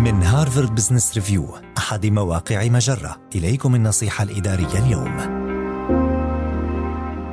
من هارفارد بزنس ريفيو أحد مواقع مجرة. إليكم النصيحة الإدارية اليوم.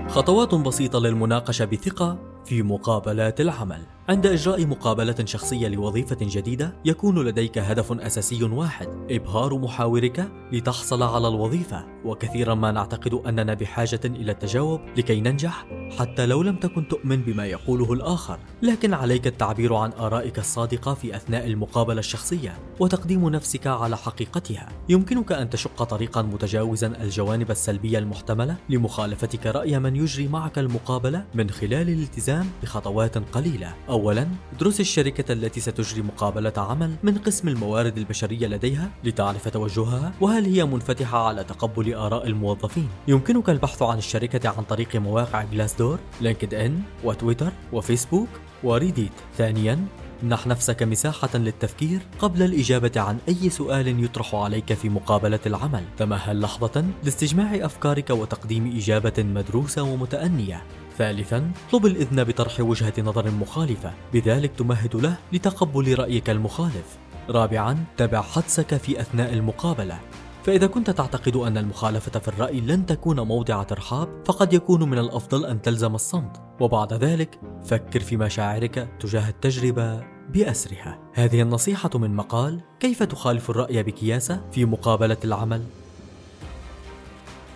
خطوات بسيطة للمناقشة بثقة في مقابلات العمل. عند إجراء مقابلة شخصية لوظيفة جديدة يكون لديك هدف أساسي واحد إبهار محاورك لتحصل على الوظيفة. وكثيرا ما نعتقد أننا بحاجة إلى التجاوب لكي ننجح حتى لو لم تكن تؤمن بما يقوله الآخر. لكن عليك التعبير عن آرائك الصادقة في أثناء المقابلة الشخصية وتقديم نفسك على حقيقتها. يمكنك أن تشق طريقا متجاوزا الجوانب السلبية المحتملة لمخالفتك رأي من يجري معك المقابلة من خلال الالتزام بخطوات قليلة أولا ادرس الشركة التي ستجري مقابلة عمل من قسم الموارد البشرية لديها لتعرف توجهها وهل هي منفتحة على تقبل آراء الموظفين يمكنك البحث عن الشركة عن طريق مواقع جلاس دور لينكد إن وتويتر وفيسبوك وريديت ثانيا امنح نفسك مساحة للتفكير قبل الإجابة عن أي سؤال يطرح عليك في مقابلة العمل. تمهل لحظة لاستجماع أفكارك وتقديم إجابة مدروسة ومتأنية. ثالثا اطلب الإذن بطرح وجهة نظر مخالفة بذلك تمهد له لتقبل رأيك المخالف. رابعا تبع حدسك في أثناء المقابلة. فإذا كنت تعتقد أن المخالفة في الرأي لن تكون موضع ترحاب فقد يكون من الأفضل أن تلزم الصمت. وبعد ذلك فكر في مشاعرك تجاه التجربة بأسرها. هذه النصيحة من مقال كيف تخالف الرأي بكياسة في مقابلة العمل؟